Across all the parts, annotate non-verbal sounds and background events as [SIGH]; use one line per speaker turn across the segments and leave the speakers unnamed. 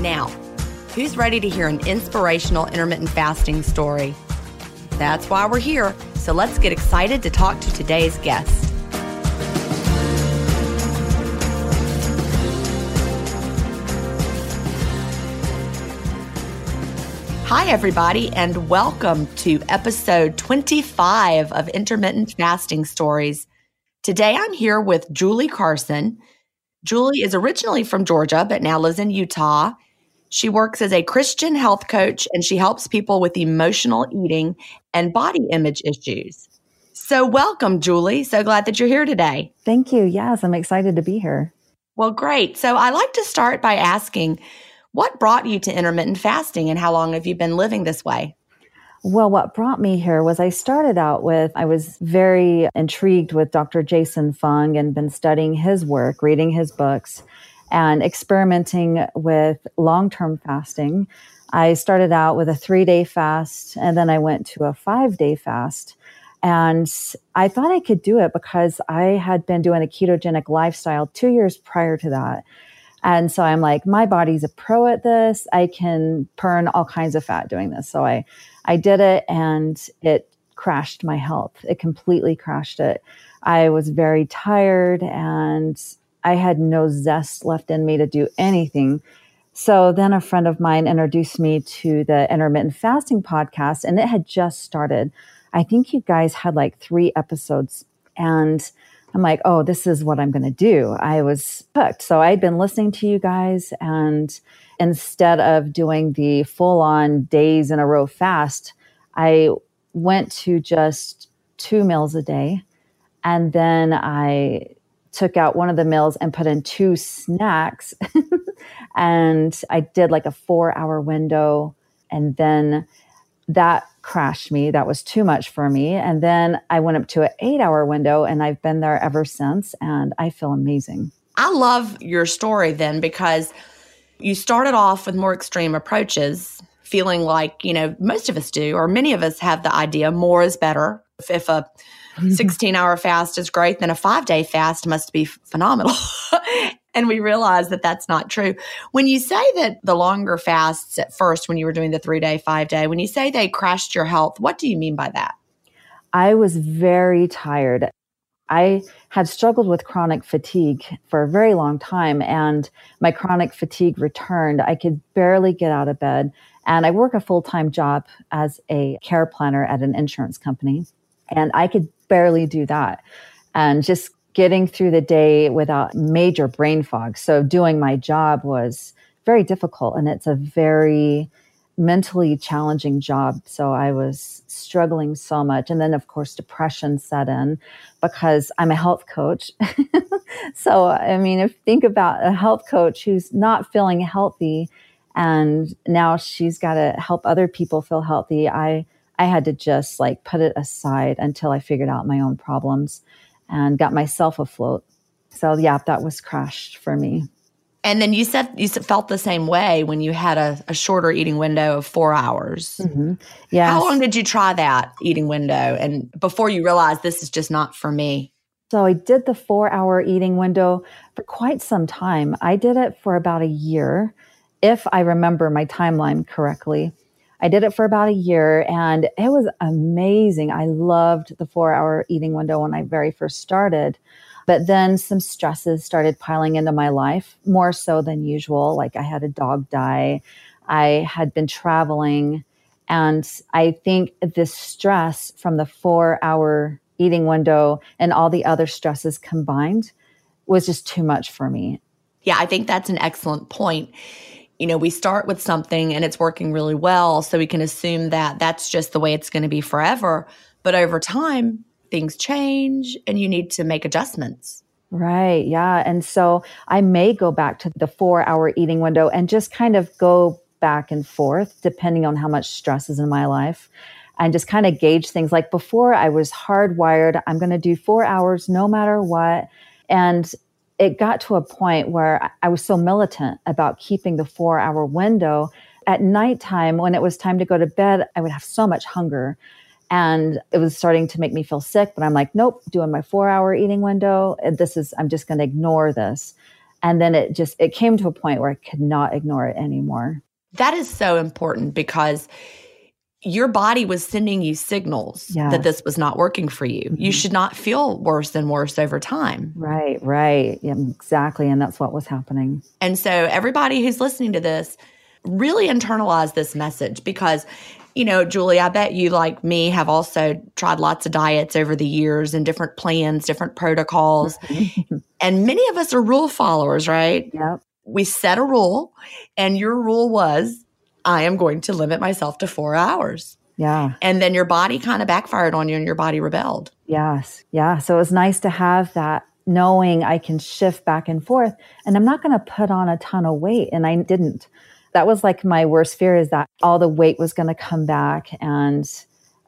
Now, who's ready to hear an inspirational intermittent fasting story? That's why we're here, so let's get excited to talk to today's guest. Hi, everybody, and welcome to episode 25 of Intermittent Fasting Stories. Today I'm here with Julie Carson. Julie is originally from Georgia, but now lives in Utah. She works as a Christian health coach and she helps people with emotional eating and body image issues. So, welcome, Julie. So glad that you're here today.
Thank you. Yes, I'm excited to be here.
Well, great. So, I like to start by asking what brought you to intermittent fasting and how long have you been living this way?
Well, what brought me here was I started out with, I was very intrigued with Dr. Jason Fung and been studying his work, reading his books and experimenting with long term fasting. I started out with a three day fast and then I went to a five day fast. And I thought I could do it because I had been doing a ketogenic lifestyle two years prior to that. And so I'm like, my body's a pro at this. I can burn all kinds of fat doing this. So I, I did it and it crashed my health. It completely crashed it. I was very tired and I had no zest left in me to do anything. So then a friend of mine introduced me to the intermittent fasting podcast, and it had just started. I think you guys had like three episodes. And I'm like, oh, this is what I'm going to do. I was hooked. So I'd been listening to you guys, and instead of doing the full on days in a row fast, I went to just two meals a day. And then I took out one of the meals and put in two snacks. [LAUGHS] and I did like a four hour window. And then that crashed me. That was too much for me. And then I went up to an eight hour window and I've been there ever since. And I feel amazing.
I love your story then because You started off with more extreme approaches, feeling like, you know, most of us do, or many of us have the idea more is better. If, if a [LAUGHS] [LAUGHS] 16 hour fast is great, then a five day fast must be phenomenal. [LAUGHS] and we realize that that's not true. When you say that the longer fasts at first, when you were doing the three day, five day, when you say they crashed your health, what do you mean by that?
I was very tired. I had struggled with chronic fatigue for a very long time, and my chronic fatigue returned. I could barely get out of bed. And I work a full time job as a care planner at an insurance company, and I could barely do that. And just getting through the day without major brain fog. So, doing my job was very difficult, and it's a very mentally challenging job. So I was struggling so much. And then, of course, depression set in because I'm a health coach. [LAUGHS] so, I mean, if think about a health coach who's not feeling healthy and now she's got to help other people feel healthy, I, I had to just like put it aside until I figured out my own problems and got myself afloat. So, yeah, that was crashed for me.
And then you said you felt the same way when you had a, a shorter eating window of four hours. Mm-hmm.
Yeah.
How long did you try that eating window? And before you realized this is just not for me?
So I did the four hour eating window for quite some time. I did it for about a year, if I remember my timeline correctly. I did it for about a year and it was amazing. I loved the four hour eating window when I very first started. But then some stresses started piling into my life, more so than usual. Like I had a dog die, I had been traveling. And I think this stress from the four hour eating window and all the other stresses combined was just too much for me.
Yeah, I think that's an excellent point. You know, we start with something and it's working really well. So we can assume that that's just the way it's going to be forever. But over time, things change and you need to make adjustments.
Right. Yeah. And so I may go back to the four hour eating window and just kind of go back and forth depending on how much stress is in my life and just kind of gauge things. Like before, I was hardwired, I'm going to do four hours no matter what. And it got to a point where I was so militant about keeping the four hour window. At nighttime, when it was time to go to bed, I would have so much hunger and it was starting to make me feel sick but i'm like nope doing my four hour eating window. And this is i'm just going to ignore this. And then it just it came to a point where i could not ignore it anymore.
That is so important because your body was sending you signals that this was not working for you. Mm-hmm. You should not feel worse and worse over time.
Right, right. Yeah, exactly. And that's what was happening.
And so, everybody who's listening to this, really internalize this message because you know, Julie, I bet you, like me, have also tried lots of diets over the years and different plans, different protocols. [LAUGHS] and many of us are rule followers, right?
Yep.
We set a rule, and your rule was, I am going to limit myself to four hours.
Yeah.
And then your body kind of backfired on you and your body rebelled.
Yes. Yeah. So it was nice to have that knowing I can shift back and forth and I'm not going to put on a ton of weight. And I didn't that was like my worst fear is that all the weight was going to come back and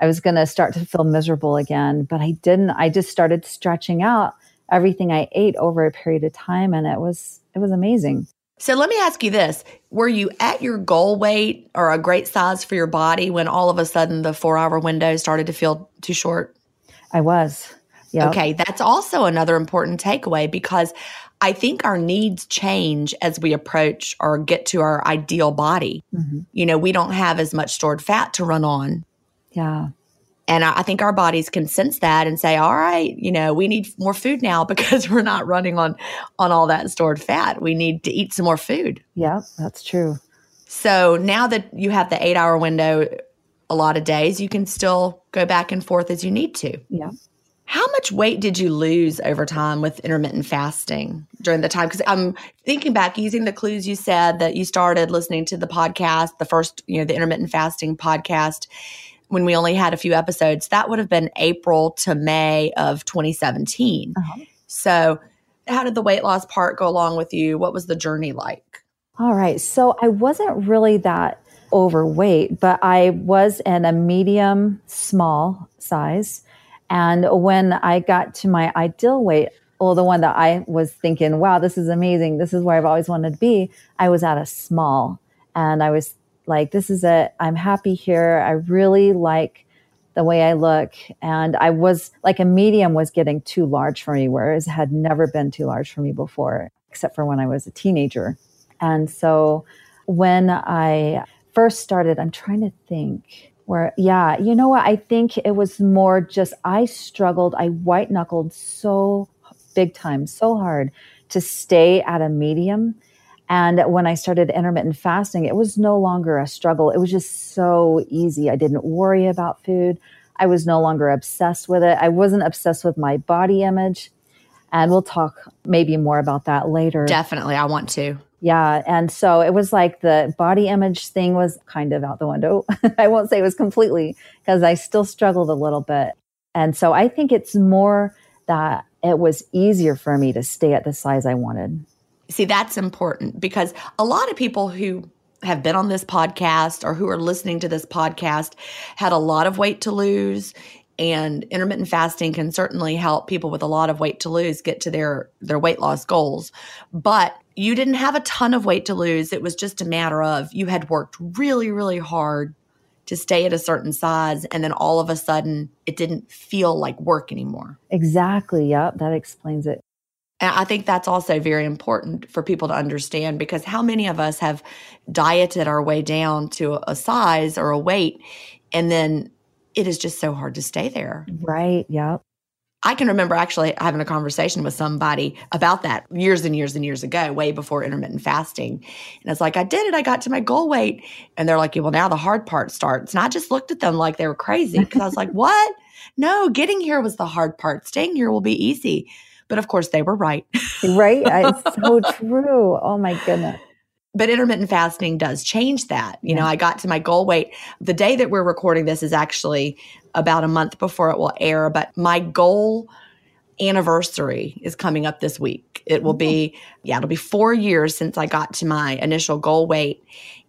I was going to start to feel miserable again. But I didn't. I just started stretching out everything I ate over a period of time and it was it was amazing.
So let me ask you this. Were you at your goal weight or a great size for your body when all of a sudden the 4-hour window started to feel too short?
I was.
Yep. Okay, that's also another important takeaway because I think our needs change as we approach or get to our ideal body. Mm-hmm. You know, we don't have as much stored fat to run on.
Yeah.
And I, I think our bodies can sense that and say, all right, you know, we need more food now [LAUGHS] because we're not running on on all that stored fat. We need to eat some more food.
Yeah, that's true.
So now that you have the eight hour window a lot of days, you can still go back and forth as you need to.
Yeah.
How much weight did you lose over time with intermittent fasting during the time? Because I'm thinking back, using the clues you said that you started listening to the podcast, the first, you know, the intermittent fasting podcast, when we only had a few episodes. That would have been April to May of 2017. Uh-huh. So, how did the weight loss part go along with you? What was the journey like?
All right. So, I wasn't really that overweight, but I was in a medium small size. And when I got to my ideal weight well, the one that I was thinking, wow, this is amazing. This is where I've always wanted to be. I was at a small and I was like, this is it. I'm happy here. I really like the way I look. And I was like a medium was getting too large for me, whereas it had never been too large for me before, except for when I was a teenager. And so when I first started, I'm trying to think where, yeah, you know what? I think it was more just I struggled. I white knuckled so big time, so hard to stay at a medium. And when I started intermittent fasting, it was no longer a struggle. It was just so easy. I didn't worry about food. I was no longer obsessed with it. I wasn't obsessed with my body image. And we'll talk maybe more about that later.
Definitely. I want to.
Yeah. And so it was like the body image thing was kind of out the window. [LAUGHS] I won't say it was completely because I still struggled a little bit. And so I think it's more that it was easier for me to stay at the size I wanted.
See, that's important because a lot of people who have been on this podcast or who are listening to this podcast had a lot of weight to lose and intermittent fasting can certainly help people with a lot of weight to lose get to their their weight loss goals but you didn't have a ton of weight to lose it was just a matter of you had worked really really hard to stay at a certain size and then all of a sudden it didn't feel like work anymore.
Exactly. Yep, that explains it.
And I think that's also very important for people to understand because how many of us have dieted our way down to a size or a weight and then it is just so hard to stay there.
Right. Yep.
I can remember actually having a conversation with somebody about that years and years and years ago, way before intermittent fasting. And it's like, I did it. I got to my goal weight. And they're like, well, now the hard part starts. And I just looked at them like they were crazy because I was like, [LAUGHS] what? No, getting here was the hard part. Staying here will be easy. But of course, they were right.
right. [LAUGHS] It's so true. Oh my goodness
but intermittent fasting does change that. You know, I got to my goal weight. The day that we're recording this is actually about a month before it will air, but my goal anniversary is coming up this week. It will be, oh. yeah, it'll be four years since I got to my initial goal weight.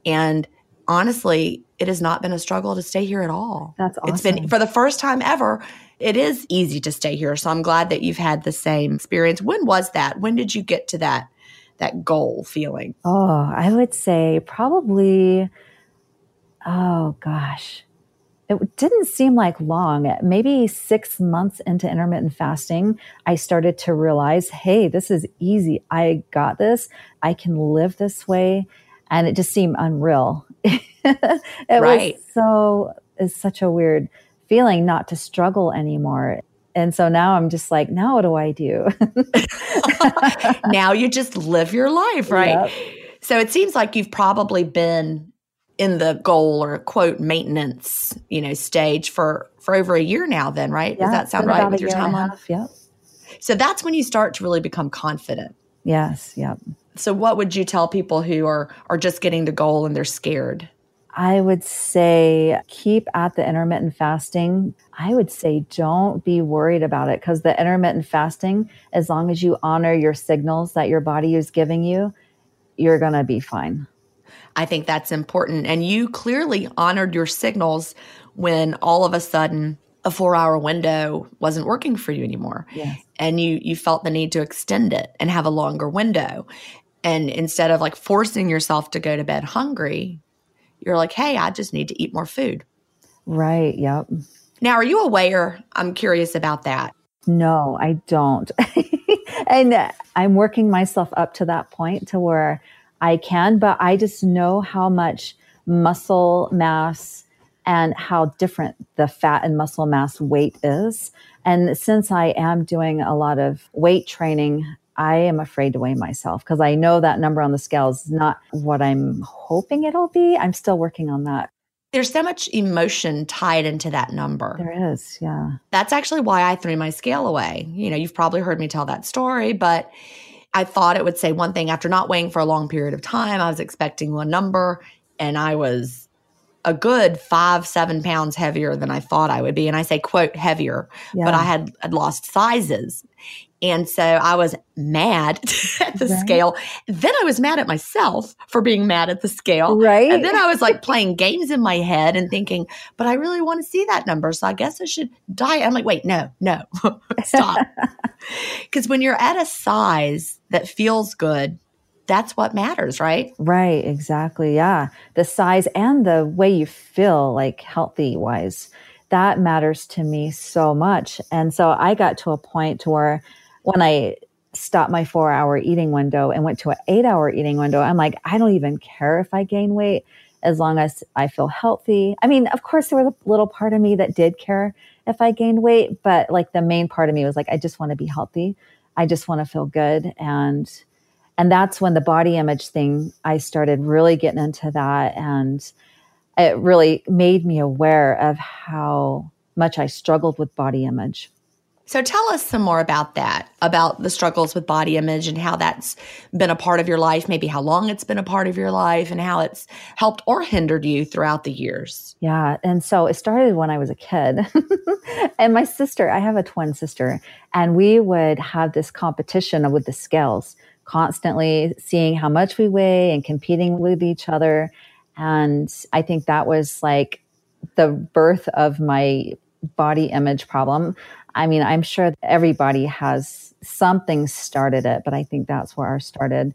And honestly, it has not been a struggle to stay here at all.
That's awesome.
It's been for the first time ever. It is easy to stay here. So I'm glad that you've had the same experience. When was that? When did you get to that that goal feeling?
Oh, I would say probably oh gosh it didn't seem like long. Maybe six months into intermittent fasting, I started to realize, hey, this is easy. I got this. I can live this way. And it just seemed unreal. [LAUGHS] it right. was so, it's such a weird feeling not to struggle anymore. And so now I'm just like, now what do I do? [LAUGHS]
now you just live your life, right? Yep. So it seems like you've probably been in the goal or quote maintenance, you know, stage for for over a year now then, right?
Yeah,
Does that sound right with your timeline?
Yep.
So that's when you start to really become confident.
Yes, yep.
So what would you tell people who are are just getting the goal and they're scared?
I would say keep at the intermittent fasting. I would say don't be worried about it because the intermittent fasting, as long as you honor your signals that your body is giving you, you're going to be fine.
I think that's important. And you clearly honored your signals when all of a sudden a four hour window wasn't working for you anymore.
Yes.
And you you felt the need to extend it and have a longer window. And instead of like forcing yourself to go to bed hungry, you're like, hey, I just need to eat more food.
Right. Yep.
Now, are you aware? I'm curious about that.
No, I don't. [LAUGHS] and uh, I'm working myself up to that point to where I can, but I just know how much muscle mass and how different the fat and muscle mass weight is. And since I am doing a lot of weight training, I am afraid to weigh myself because I know that number on the scale is not what I'm hoping it'll be. I'm still working on that.
There's so much emotion tied into that number.
There is, yeah.
That's actually why I threw my scale away. You know, you've probably heard me tell that story, but I thought it would say one thing after not weighing for a long period of time. I was expecting one number and I was a good five, seven pounds heavier than I thought I would be. And I say, quote, heavier, yeah. but I had, had lost sizes. And so I was mad [LAUGHS] at the right. scale. Then I was mad at myself for being mad at the scale.
Right.
And then I was like playing games in my head and thinking, but I really want to see that number. So I guess I should diet. I'm like, wait, no, no, [LAUGHS] stop. [LAUGHS] Because when you're at a size that feels good, that's what matters, right?
Right, exactly. Yeah. The size and the way you feel, like healthy wise, that matters to me so much. And so I got to a point to where when I stopped my four hour eating window and went to an eight hour eating window, I'm like, I don't even care if I gain weight as long as I feel healthy. I mean, of course, there was a little part of me that did care if I gained weight, but like the main part of me was like, I just want to be healthy. I just want to feel good. And and that's when the body image thing i started really getting into that and it really made me aware of how much i struggled with body image
so tell us some more about that about the struggles with body image and how that's been a part of your life maybe how long it's been a part of your life and how it's helped or hindered you throughout the years
yeah and so it started when i was a kid [LAUGHS] and my sister i have a twin sister and we would have this competition with the scales constantly seeing how much we weigh and competing with each other. And I think that was like the birth of my body image problem. I mean, I'm sure everybody has something started it, but I think that's where ours started.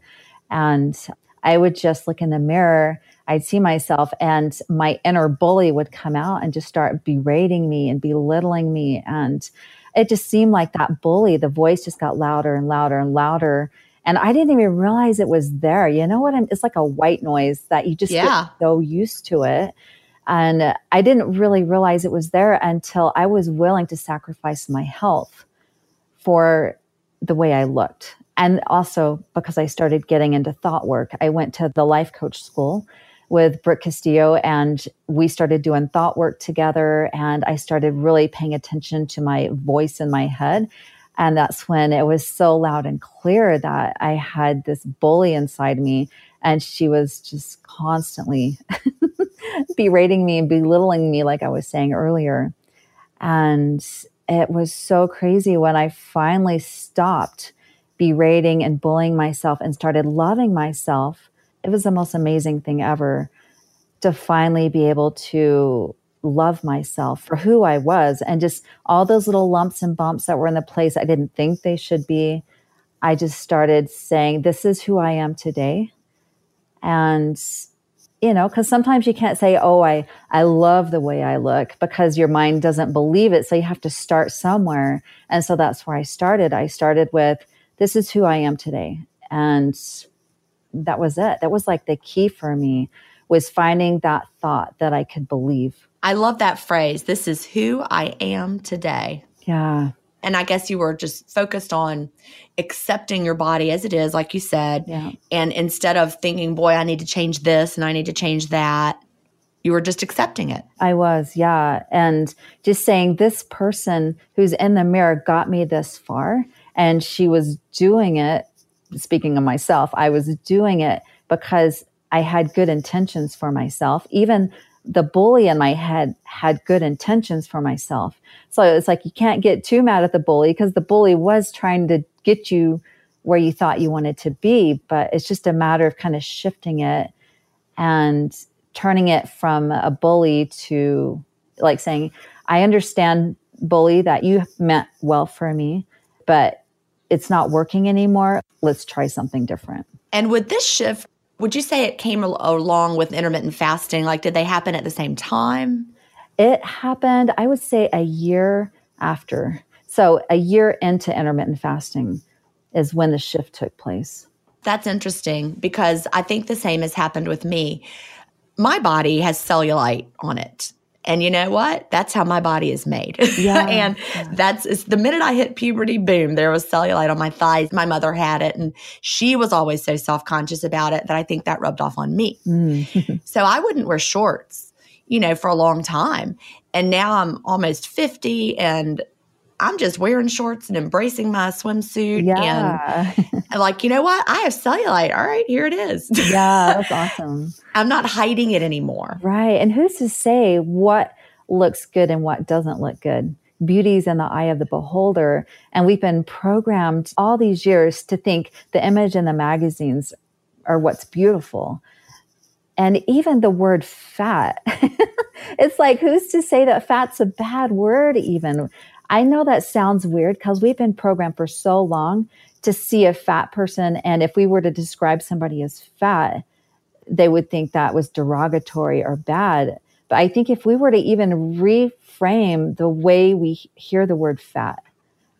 And I would just look in the mirror, I'd see myself, and my inner bully would come out and just start berating me and belittling me. And it just seemed like that bully, the voice just got louder and louder and louder. And I didn't even realize it was there. You know what? I'm, it's like a white noise that you just yeah. get so used to it. And I didn't really realize it was there until I was willing to sacrifice my health for the way I looked. And also because I started getting into thought work, I went to the life coach school with Brooke Castillo and we started doing thought work together. And I started really paying attention to my voice in my head. And that's when it was so loud and clear that I had this bully inside me. And she was just constantly [LAUGHS] [LAUGHS] berating me and belittling me, like I was saying earlier. And it was so crazy when I finally stopped berating and bullying myself and started loving myself. It was the most amazing thing ever to finally be able to love myself for who I was and just all those little lumps and bumps that were in the place I didn't think they should be. I just started saying, This is who I am today. And, you know, because sometimes you can't say, Oh, I, I love the way I look because your mind doesn't believe it. So you have to start somewhere. And so that's where I started. I started with, This is who I am today. And that was it. That was like the key for me was finding that thought that I could believe
I love that phrase. This is who I am today.
Yeah.
And I guess you were just focused on accepting your body as it is, like you said.
Yeah.
And instead of thinking, boy, I need to change this and I need to change that, you were just accepting it.
I was, yeah. And just saying, this person who's in the mirror got me this far. And she was doing it, speaking of myself, I was doing it because I had good intentions for myself, even the bully in my head had good intentions for myself. So it's like you can't get too mad at the bully because the bully was trying to get you where you thought you wanted to be. But it's just a matter of kind of shifting it and turning it from a bully to like saying, I understand, bully, that you meant well for me, but it's not working anymore. Let's try something different.
And with this shift, would you say it came along with intermittent fasting? Like, did they happen at the same time?
It happened, I would say, a year after. So, a year into intermittent fasting is when the shift took place.
That's interesting because I think the same has happened with me. My body has cellulite on it. And you know what? That's how my body is made. [LAUGHS]
Yeah.
and yeah. that's the minute I hit puberty, boom, there was cellulite on my thighs. My mother had it and she was always so self conscious about it that I think that rubbed off on me. Mm. [LAUGHS] so I wouldn't wear shorts, you know, for a long time. And now I'm almost 50 and I'm just wearing shorts and embracing my swimsuit.
Yeah.
And [LAUGHS] like, you know what? I have cellulite. All right, here it is. [LAUGHS]
Yeah, that's awesome.
I'm not hiding it anymore.
Right. And who's to say what looks good and what doesn't look good? beauty's in the eye of the beholder. And we've been programmed all these years to think the image in the magazines are what's beautiful. And even the word fat, [LAUGHS] it's like, who's to say that fat's a bad word, even? I know that sounds weird because we've been programmed for so long to see a fat person. And if we were to describe somebody as fat, they would think that was derogatory or bad. But I think if we were to even reframe the way we hear the word fat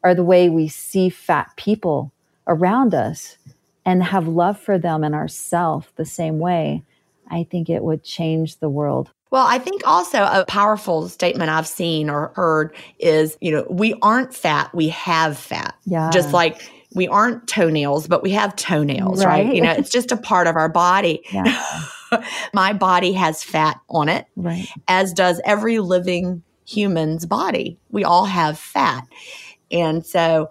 or the way we see fat people around us and have love for them and ourselves the same way, I think it would change the world.
Well, I think also a powerful statement I've seen or heard is, you know, we aren't fat, we have fat.
Yeah.
Just like we aren't toenails, but we have toenails, right? right? You know, it's just a part of our body. [LAUGHS] Yeah. [LAUGHS] My body has fat on it,
right.
as does every living human's body. We all have fat. And so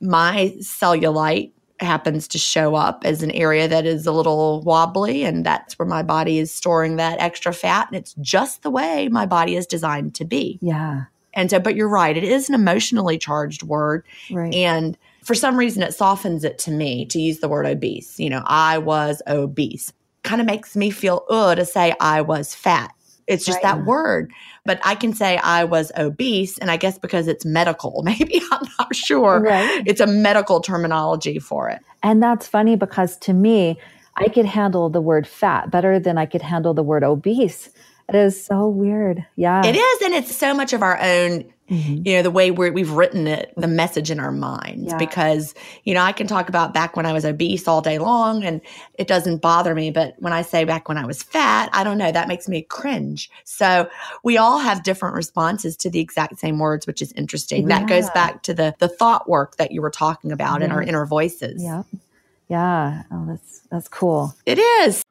my cellulite happens to show up as an area that is a little wobbly and that's where my body is storing that extra fat and it's just the way my body is designed to be.
Yeah.
And so but you're right, it is an emotionally charged word
right.
and for some reason it softens it to me to use the word obese. You know, I was obese. Kind of makes me feel uh to say I was fat. It's just right. that word. But I can say I was obese, and I guess because it's medical, [LAUGHS] maybe I'm not sure.
Right.
It's a medical terminology for it.
And that's funny because to me, I could handle the word fat better than I could handle the word obese. It is so weird. Yeah.
It is. And it's so much of our own Mm-hmm. you know the way we have written it the message in our minds yeah. because you know i can talk about back when i was obese all day long and it doesn't bother me but when i say back when i was fat i don't know that makes me cringe. So we all have different responses to the exact same words which is interesting. Yeah. that goes back to the the thought work that you were talking about in our inner voices.
Yeah yeah. Oh that's that's cool.
It is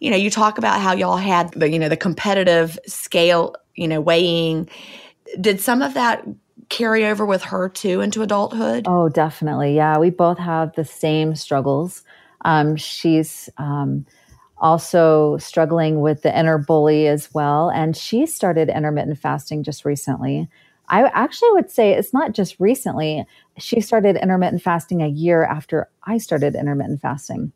You know, you talk about how y'all had the, you know, the competitive scale, you know, weighing. Did some of that carry over with her too into adulthood?
Oh, definitely. Yeah. We both have the same struggles. Um, she's um, also struggling with the inner bully as well. And she started intermittent fasting just recently. I actually would say it's not just recently. She started intermittent fasting a year after I started intermittent fasting.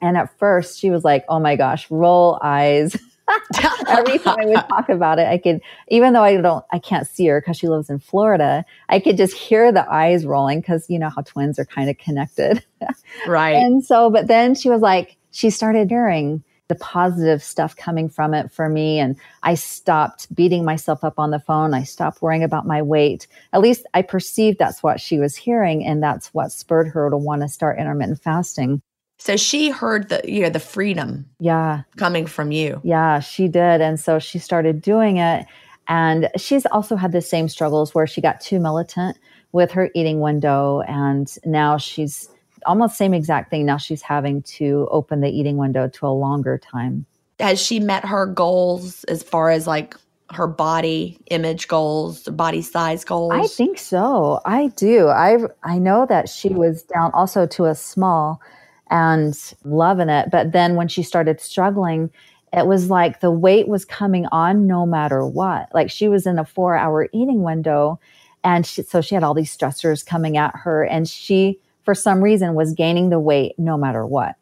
And at first, she was like, oh my gosh, roll eyes. [LAUGHS] Every time we [LAUGHS] talk about it, I could, even though I don't, I can't see her because she lives in Florida, I could just hear the eyes rolling because you know how twins are kind of connected. [LAUGHS]
Right.
and so, but then she was like, she started hearing the positive stuff coming from it for me. And I stopped beating myself up on the phone. I stopped worrying about my weight. At least I perceived that's what she was hearing. And that's what spurred her to want to start intermittent fasting.
So she heard the you know the freedom
yeah
coming from you.
Yeah, she did. And so she started doing it and she's also had the same struggles where she got too militant with her eating window and now she's almost same exact thing now she's having to open the eating window to a longer time.
Has she met her goals as far as like her body image goals, body size goals?
I think so. I do. I I know that she was down also to a small and loving it. But then when she started struggling, it was like the weight was coming on no matter what. Like she was in a four hour eating window. And she, so she had all these stressors coming at her. And she, for some reason, was gaining the weight no matter what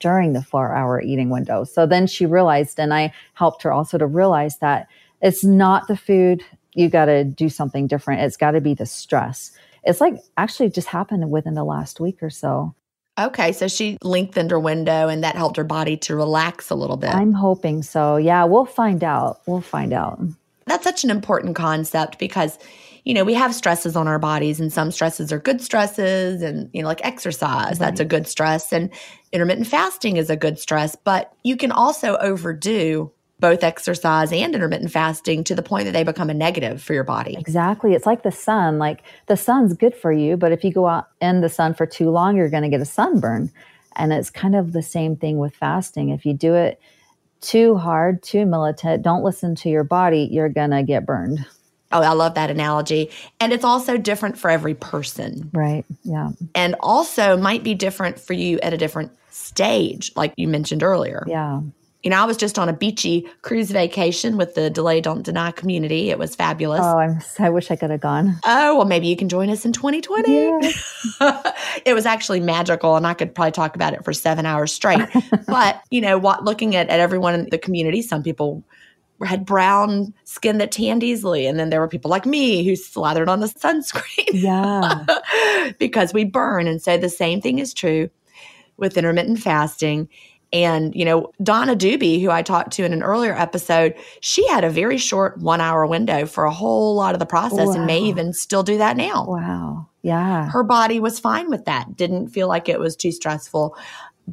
during the four hour eating window. So then she realized, and I helped her also to realize that it's not the food. You got to do something different. It's got to be the stress. It's like actually just happened within the last week or so.
Okay, so she lengthened her window and that helped her body to relax a little bit.
I'm hoping so. Yeah, we'll find out. We'll find out.
That's such an important concept because you know, we have stresses on our bodies and some stresses are good stresses and you know like exercise, right. that's a good stress and intermittent fasting is a good stress, but you can also overdo both exercise and intermittent fasting to the point that they become a negative for your body.
Exactly. It's like the sun. Like the sun's good for you, but if you go out in the sun for too long, you're going to get a sunburn. And it's kind of the same thing with fasting. If you do it too hard, too militant, don't listen to your body, you're going to get burned.
Oh, I love that analogy. And it's also different for every person.
Right. Yeah.
And also might be different for you at a different stage, like you mentioned earlier.
Yeah.
You know, I was just on a beachy cruise vacation with the Delay Don't Deny community. It was fabulous.
Oh, I'm, I wish I could have gone.
Oh, well, maybe you can join us in 2020. Yeah. [LAUGHS] it was actually magical, and I could probably talk about it for seven hours straight. [LAUGHS] but, you know, what, looking at, at everyone in the community, some people had brown skin that tanned easily. And then there were people like me who slathered on the sunscreen.
Yeah. [LAUGHS]
because we burn. And so the same thing is true with intermittent fasting. And, you know, Donna Doobie, who I talked to in an earlier episode, she had a very short one hour window for a whole lot of the process wow. and may even still do that now.
Wow. Yeah.
Her body was fine with that, didn't feel like it was too stressful.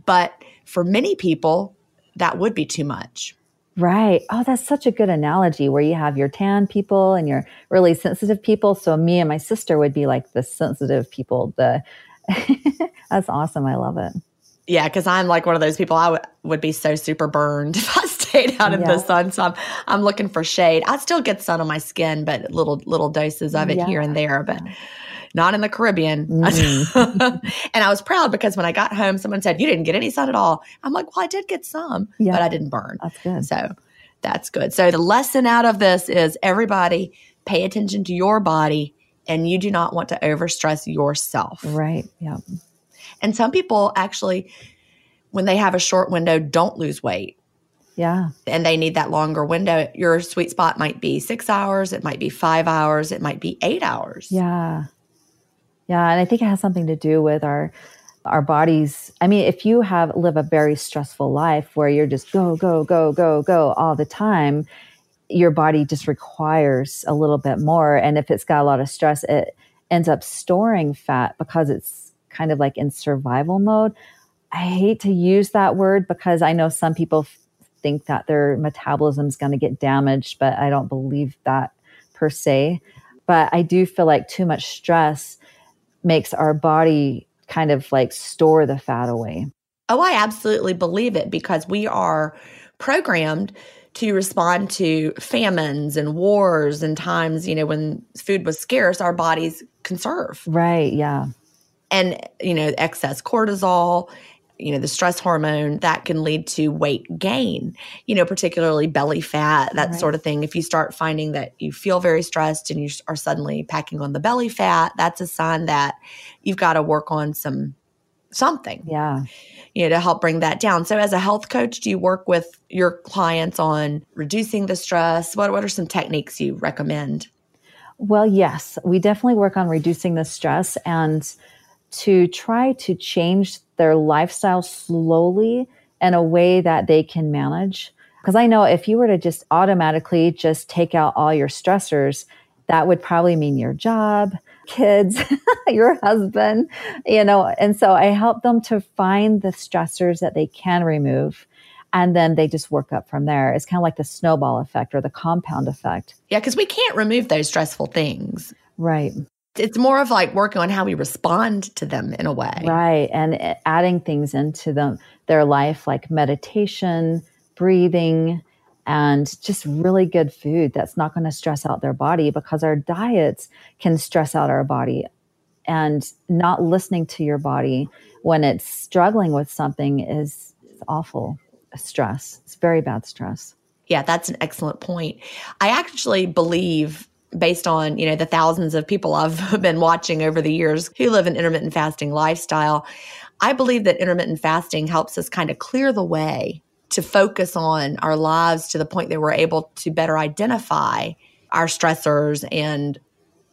But for many people, that would be too much.
Right. Oh, that's such a good analogy where you have your tan people and your really sensitive people. So me and my sister would be like the sensitive people. The [LAUGHS] that's awesome. I love it.
Yeah, because I'm like one of those people. I w- would be so super burned [LAUGHS] if I stayed out in yeah. the sun. So I'm I'm looking for shade. I still get sun on my skin, but little little doses of it yeah. here and there. But not in the Caribbean. [LAUGHS] Mm. and I was proud because when I got home, someone said, You didn't get any sun at all. I'm like, Well, I did get some, yeah. but I didn't burn.
That's good.
So that's good. So the lesson out of this is everybody pay attention to your body and you do not want to overstress yourself.
Right. Yeah.
And some people actually, when they have a short window, don't lose weight.
Yeah.
And they need that longer window. Your sweet spot might be six hours, it might be five hours, it might be eight hours.
Yeah. Yeah. And I think it has something to do with our our bodies. I mean, if you have live a very stressful life where you're just go, go, go, go, go all the time, your body just requires a little bit more. And if it's got a lot of stress, it ends up storing fat because it's kind of like in survival mode. I hate to use that word because I know some people f- think that their metabolism is going to get damaged, but I don't believe that per se. But I do feel like too much stress makes our body kind of like store the fat away.
Oh, I absolutely believe it because we are programmed to respond to famines and wars and times, you know, when food was scarce, our bodies conserve.
Right. Yeah
and you know excess cortisol you know the stress hormone that can lead to weight gain you know particularly belly fat that right. sort of thing. If you start finding that you feel very stressed and you are suddenly packing on the belly fat that's a sign that you've got to work on some something
yeah.
you know to help bring that down. So as a health coach do you work with your clients on reducing the stress? What what are some techniques you recommend?
Well yes we definitely work on reducing the stress and to try to change their lifestyle slowly in a way that they can manage. Because I know if you were to just automatically just take out all your stressors, that would probably mean your job, kids, [LAUGHS] your husband, you know. And so I help them to find the stressors that they can remove. And then they just work up from there. It's kind of like the snowball effect or the compound effect.
Yeah, because we can't remove those stressful things.
Right.
It's more of like working on how we respond to them in a way.
Right. And adding things into them, their life, like meditation, breathing, and just really good food that's not going to stress out their body because our diets can stress out our body and not listening to your body when it's struggling with something is, is awful stress it's very bad stress
yeah that's an excellent point i actually believe based on you know the thousands of people i've [LAUGHS] been watching over the years who live an intermittent fasting lifestyle i believe that intermittent fasting helps us kind of clear the way to focus on our lives to the point that we're able to better identify our stressors. And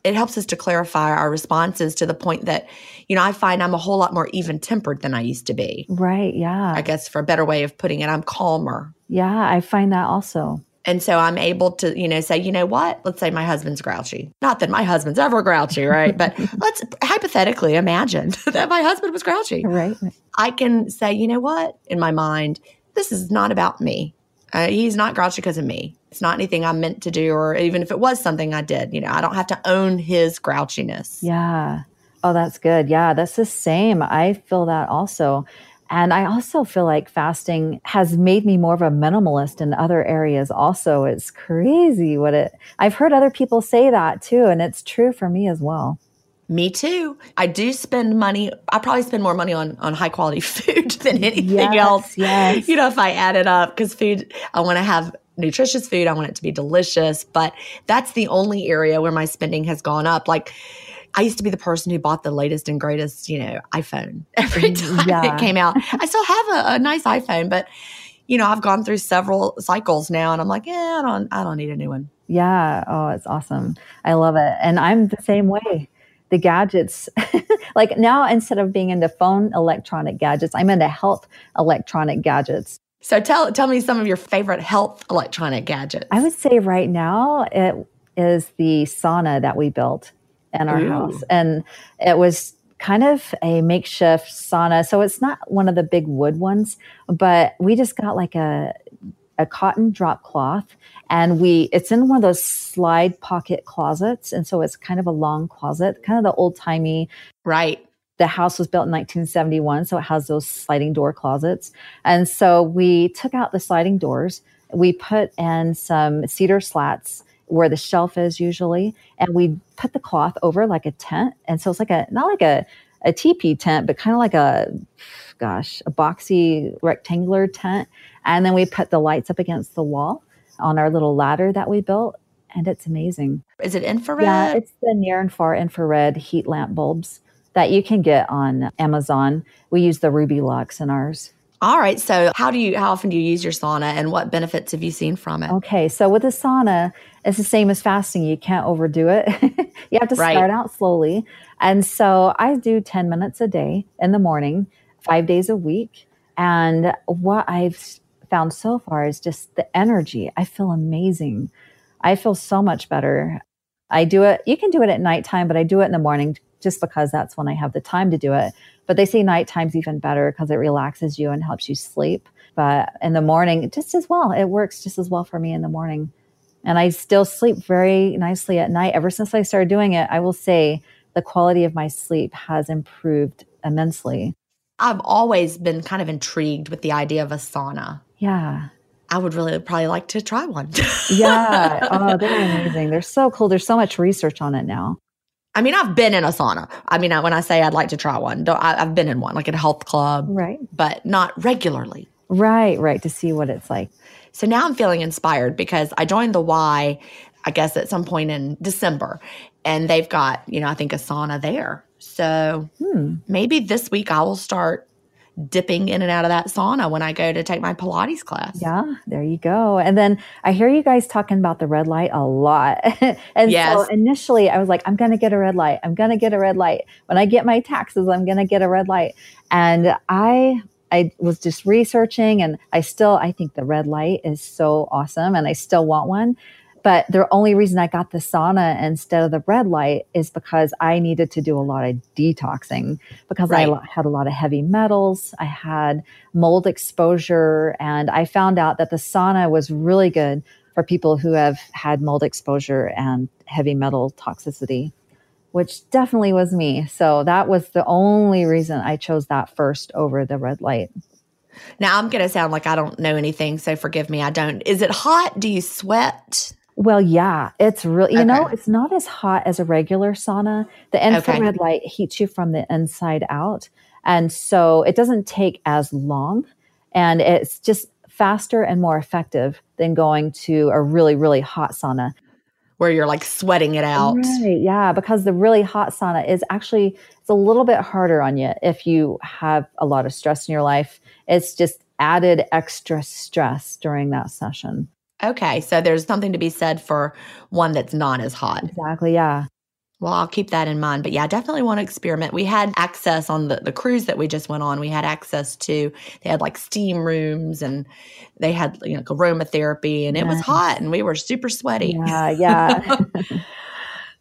it helps us to clarify our responses to the point that you know i find i'm a whole lot more even tempered than i used to be.
Right yeah.
I guess for a better way of putting it i'm calmer.
Yeah i find that also
and so i'm able to you know say you know what let's say my husband's grouchy not that my husband's ever grouchy right but [LAUGHS] let's hypothetically imagine [LAUGHS] that my husband was grouchy
right
i can say you know what in my mind this is not about me. Uh, he's not grouchy because of me. It's not anything I'm meant to do, or even if it was something I did, you know, I don't have to own his grouchiness.
Yeah. Oh, that's good. Yeah, that's the same. I feel that also. And I also feel like fasting has made me more of a minimalist in other areas also. It's crazy what it I've heard other people say that too and it's true for me as well.
Me too. I do spend money. I probably spend more money on on high quality [LAUGHS] food than anything
yes,
else.
Yes.
You know, if I add it up, because food, I want to have nutritious food. I want it to be delicious. But that's the only area where my spending has gone up. Like. I used to be the person who bought the latest and greatest, you know, iPhone [LAUGHS] every [LAUGHS] time
yeah.
it came out. I still have a, a nice iPhone, but you know, I've gone through several cycles now, and I'm like, yeah, I don't, I don't need a new one.
Yeah. Oh, it's awesome. I love it. And I'm the same way. The gadgets, [LAUGHS] like now, instead of being into phone electronic gadgets, I'm into health electronic gadgets.
So tell tell me some of your favorite health electronic gadgets.
I would say right now it is the sauna that we built in our house. And it was kind of a makeshift sauna. So it's not one of the big wood ones, but we just got like a a cotton drop cloth and we it's in one of those slide pocket closets and so it's kind of a long closet kind of the old timey
right.
the house was built in 1971 so it has those sliding door closets and so we took out the sliding doors we put in some cedar slats where the shelf is usually and we put the cloth over like a tent and so it's like a not like a a teepee tent but kind of like a gosh a boxy rectangular tent and then we put the lights up against the wall on our little ladder that we built and it's amazing
Is it infrared?
yeah, it's the near and far infrared heat lamp bulbs that you can get on Amazon. We use the Rubylux in ours.
All right. So how do you how often do you use your sauna and what benefits have you seen from it?
Okay, so with a sauna, it's the same as fasting. You can't overdo it. [LAUGHS] you have to
Right.
start out slowly. And so I do 10 minutes a day in the morning, five days a week. And what I've found so far is just the energy. I feel amazing. I feel so much better. I do it, you can do it at nighttime, but I do it in the morning just because that's when I have the time to do it. But they say nighttime's even better because it relaxes you and helps you sleep. But in the morning, just as well, it works just as well for me in the morning. And I still sleep very nicely at night. Ever since I started doing it, I will say the quality of my sleep has improved immensely.
I've always been kind of intrigued with the idea of a sauna.
Yeah.
I would really probably like to try one. [LAUGHS]
Yeah. oh, they're amazing. They're so cool. There's so much research on it now.
I mean, I've been in a sauna. I mean, I- when I say I'd like to try one, don't- I, I've been in one, like at a health club,
Right.
but not regularly.
Right. Right. To see what it's like.
So now I'm feeling inspired because I joined the Y, I guess at some point in December, and they've got, you know, I think a sauna there. So
Hmm.
maybe this week I will start dipping in and out of that sauna when I go to take my Pilates class.
Yeah, there you go. And then I hear you guys talking about the red light a lot. [LAUGHS] and
Yes.
so initially I was like, I'm going to get a red light. I'm going to get a red light. When I get my taxes, I'm going to get a red light. And I I was just researching and I still, I think the red light is so awesome and I still want one. But the only reason I got the sauna instead of the red light is because I needed to do a lot of detoxing because right. I had a lot of heavy metals. I had mold exposure and I found out that the sauna was really good for people who have had mold exposure and heavy metal toxicity, which definitely was me. So that was the only reason I chose that first over the red light.
Now I'm going to sound like I don't know anything, so forgive me. I don't. Is it hot? Do you sweat?
Well, yeah, it's really, you okay. know, it's not as hot as a regular sauna. The infrared okay. light heats you from the inside out. And so it doesn't take as long and it's just faster and more effective than going to a really, really hot sauna.
Where you're like sweating it out.
Right. Yeah. Because the really hot sauna is actually, it's a little bit harder on you if you have a lot of stress in your life. It's just added extra stress during that session.
Okay. So there's something to be said for one that's not as hot.
Exactly. Yeah.
Well, I'll keep that in mind. But yeah, I definitely want to experiment. We had access on the, the cruise that we just went on. We had access to, they had like steam rooms and they had, you know, aromatherapy and it was hot and we were super sweaty.
Yeah. [LAUGHS] Yeah.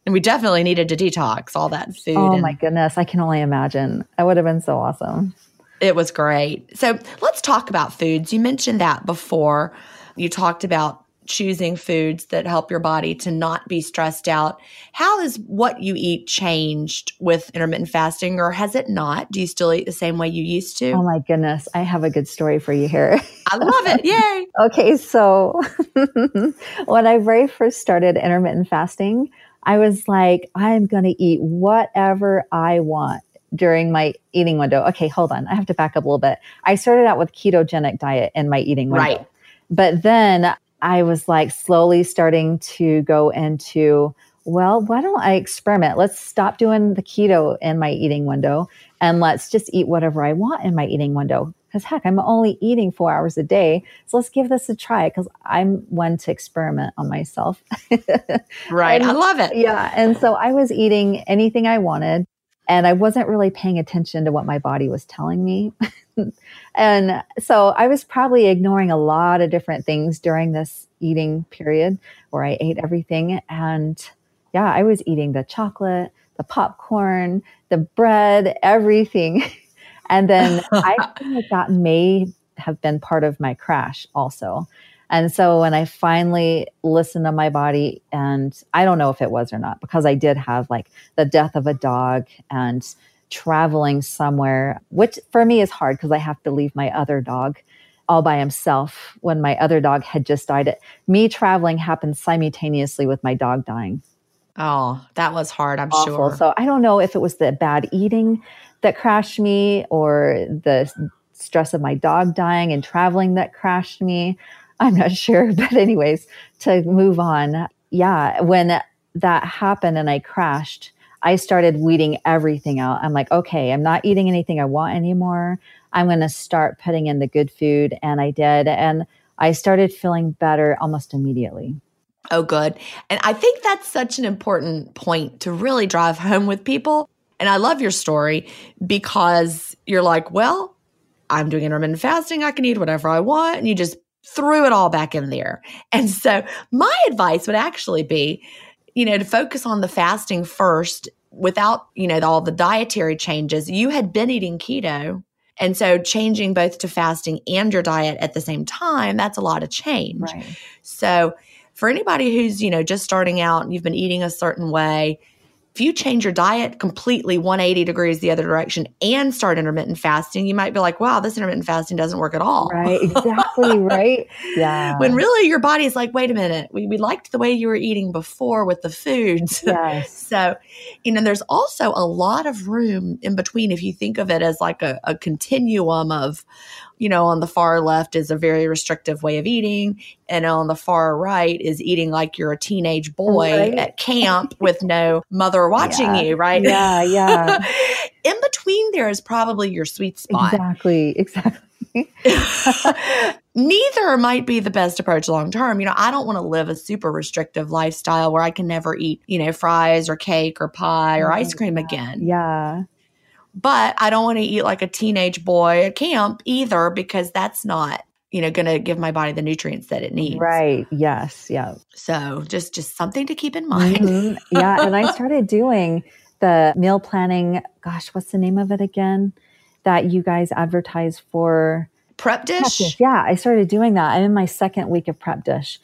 and we definitely needed to detox all that food.
Oh my goodness. I can only imagine. That would have been so awesome.
It was great. So let's talk about foods. You mentioned that before. You talked about choosing foods that help your body to not be stressed out. How has what you eat changed with intermittent fasting, or has it not? Do you still eat the same way you used to?
Oh my goodness, I have a good story for you here. [LAUGHS]
I love it. Yay.
okay, so [LAUGHS] when I very first started intermittent fasting, I was like, I'm going to eat whatever I want during my eating window. Okay, hold on. I have to back up a little bit. I started out with ketogenic diet in my eating window. Right. But then I was like slowly starting to go into, well, why don't I experiment? Let's stop doing the keto in my eating window and let's just eat whatever I want in my eating window. Because heck, I'm only eating four hours a day. So let's give this a try because I'm one to experiment on myself. [LAUGHS]
right.
And,
I love it.
Yeah. And so I was eating anything I wanted and I wasn't really paying attention to what my body was telling me. [LAUGHS] and so I was probably ignoring a lot of different things during this eating period where I ate everything. And yeah, I was eating the chocolate, the popcorn, the bread, everything. [LAUGHS] and then I [LAUGHS] think that may have been part of my crash also. And so when I finally listened to my body, and I don't know if it was or not, because I did have like the death of a dog and traveling somewhere, which for me is hard because I have to leave my other dog all by himself when my other dog had just died. Me traveling happened simultaneously with my dog dying.
Oh, that was hard, I'm
Awful.
sure.
So I don't know if it was the bad eating that crashed me or the stress of my dog dying and traveling that crashed me. I'm not [LAUGHS] sure. But, anyways, to move on, yeah, when that happened and I crashed, I started weeding everything out. I'm like, okay, I'm not eating anything I want anymore. I'm going to start putting in the good food. And I did. And I started feeling better almost immediately.
Oh, good. And I think that's such an important point to really drive home with people. And I love your story because you're like, well, I'm doing intermittent fasting. I can eat whatever I want. And you just threw it all back in there. And so my advice would actually be, you know, to focus on the fasting first without, you know, all the dietary changes. You had been eating keto. And so changing both to fasting and your diet at the same time, that's a lot of change. Right. So for anybody who's, you know, just starting out and you've been eating a certain way, if you change your diet completely 180 degrees the other direction and start intermittent fasting, you might be like, wow, this intermittent fasting doesn't work at all.
Right, exactly, [LAUGHS] right.
Yeah. When really your body is like, wait a minute, we, we liked the way you were eating before with the foods. [LAUGHS]
Yes.
so, you know, there's also a lot of room in between if you think of it as like a, a continuum of, you know, on the far left is a very restrictive way of eating, and on the far right is eating like you're a teenage boy right. at camp with no mother watching
yeah.
you, right?
Yeah, yeah. [LAUGHS]
In between there is probably your sweet spot.
Exactly, exactly. [LAUGHS]
Neither might be the best approach long term. You know, I don't want to live a super restrictive lifestyle where I can never eat, you know, fries or cake or pie or ice cream again.
Yeah
but I don't want to eat like a teenage boy at camp either because that's not you know going to give my body the nutrients that it needs.
Right. Yes. Yeah.
So just just something to keep in mind. Mm-hmm.
yeah. And i [LAUGHS] started doing the meal planning gosh what's the name of it again that you guys advertise for?
Prep dish? prep dish.
Yeah. I started doing that. I'm in my second week of prep dish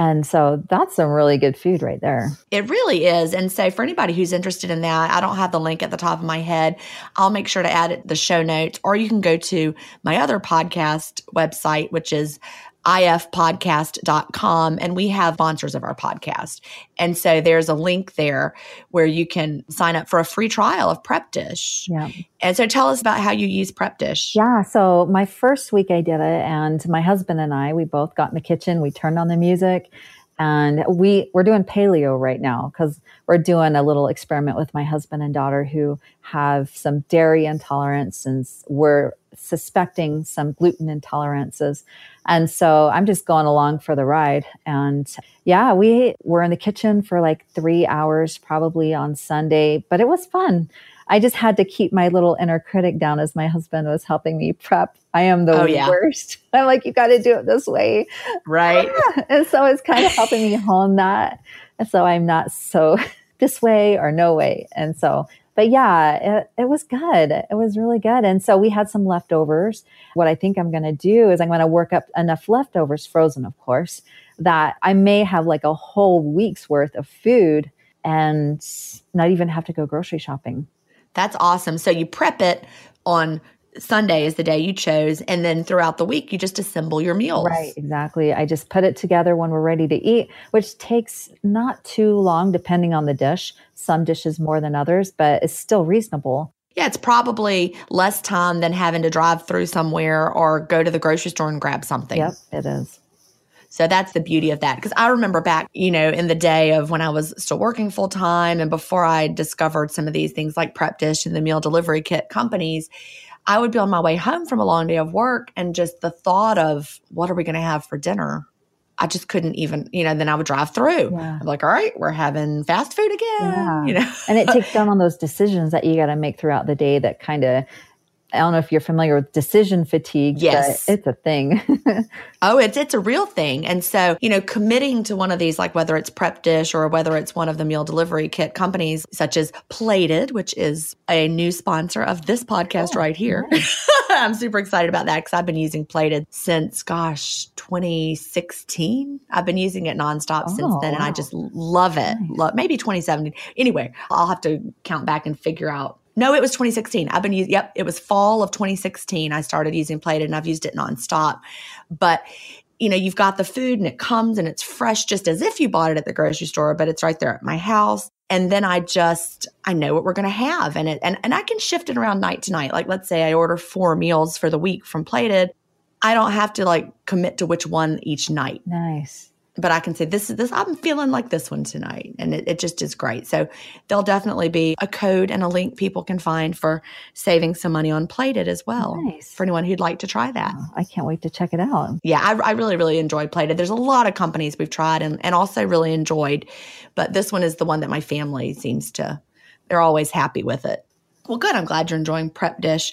and so that's some really good food right there.
It really is. And so for anybody who's interested in that, I don't have the link at the top of my head. I'll make sure to add it the show notes, or you can go to my other podcast website, which is ifpodcast.com and we have sponsors of our podcast. And so there's a link there where you can sign up for a free trial of Prep Dish. Yeah. And so tell us about how you use Prep Dish.
Yeah. So my first week I did it and my husband and I, we both got in the kitchen, we turned on the music and we we're doing paleo right now because we're doing a little experiment with my husband and daughter who have some dairy intolerance and we're suspecting some gluten intolerances and so i'm just going along for the ride and yeah we were in the kitchen for like three hours probably on sunday but it was fun I just had to keep my little inner critic down as my husband was helping me prep. I am the oh, yeah. worst. [LAUGHS] I'm like, you got to do it this way.
Right.
Ah, and so it's kind of helping me hone that. And so I'm not so [LAUGHS] this way or no way. And so, but yeah, it, it was good. It was really good. And so we had some leftovers. What I think I'm going to do is I'm going to work up enough leftovers, frozen, of course, that I may have like a whole week's worth of food and not even have to go grocery shopping.
That's awesome. So you prep it on Sunday is the day you chose, and then throughout the week you just assemble your meals.
Right, exactly. I just put it together when we're ready to eat, which takes not too long depending on the dish. Some dishes more than others, but it's still reasonable.
Yeah, it's probably less time than having to drive through somewhere or go to the grocery store and grab something.
Yep, it is.
So that's the beauty of that. Because I remember back, you know, in the day of when I was still working full time and before I discovered some of these things like Prep Dish and the meal delivery kit companies, I would be on my way home from a long day of work and just the thought of what are we going to have for dinner? I just couldn't even, you know, then I would drive through. Yeah. I'm like, all right, we're having fast food again. Yeah. You know.
and it [LAUGHS] takes down on those decisions that you got to make throughout the day that kind of I don't know if you're familiar with decision fatigue. Yes. it's a thing. [LAUGHS]
oh, it's it's a real thing. And so, you know, committing to one of these, like whether it's Prep Dish or whether it's one of the meal delivery kit companies, such as Plated, which is a new sponsor of this podcast oh, right here. Nice. [LAUGHS] I'm super excited about that because I've been using Plated since, gosh, 2016. I've been using it nonstop oh, since then, wow. and I just love it. Nice. Love, maybe 2017. Anyway, I'll have to count back and figure out no, it was 2016. I've been using, yep, it was fall of 2016. I started using Plated and I've used it nonstop. But, you know, you've got the food and it comes and it's fresh just as if you bought it at the grocery store, but it's right there at my house. And then I just, I know what we're going to have. And it, and, and I can shift it around night to night. Like, let's say I order four meals for the week from Plated. I don't have to like commit to which one each night.
Nice
but I can say this is this I'm feeling like this one tonight and it, it, just is great. So there'll definitely be a code and a link people can find for saving some money on plated as well. Nice. For anyone who'd like to try that.
I can't wait to check it out.
Yeah, I, I really, really enjoyed plated. There's a lot of companies we've tried and, and also really enjoyed, but this one is the one that my family seems to they're always happy with it. Well, good. I'm glad you're enjoying Prep Dish.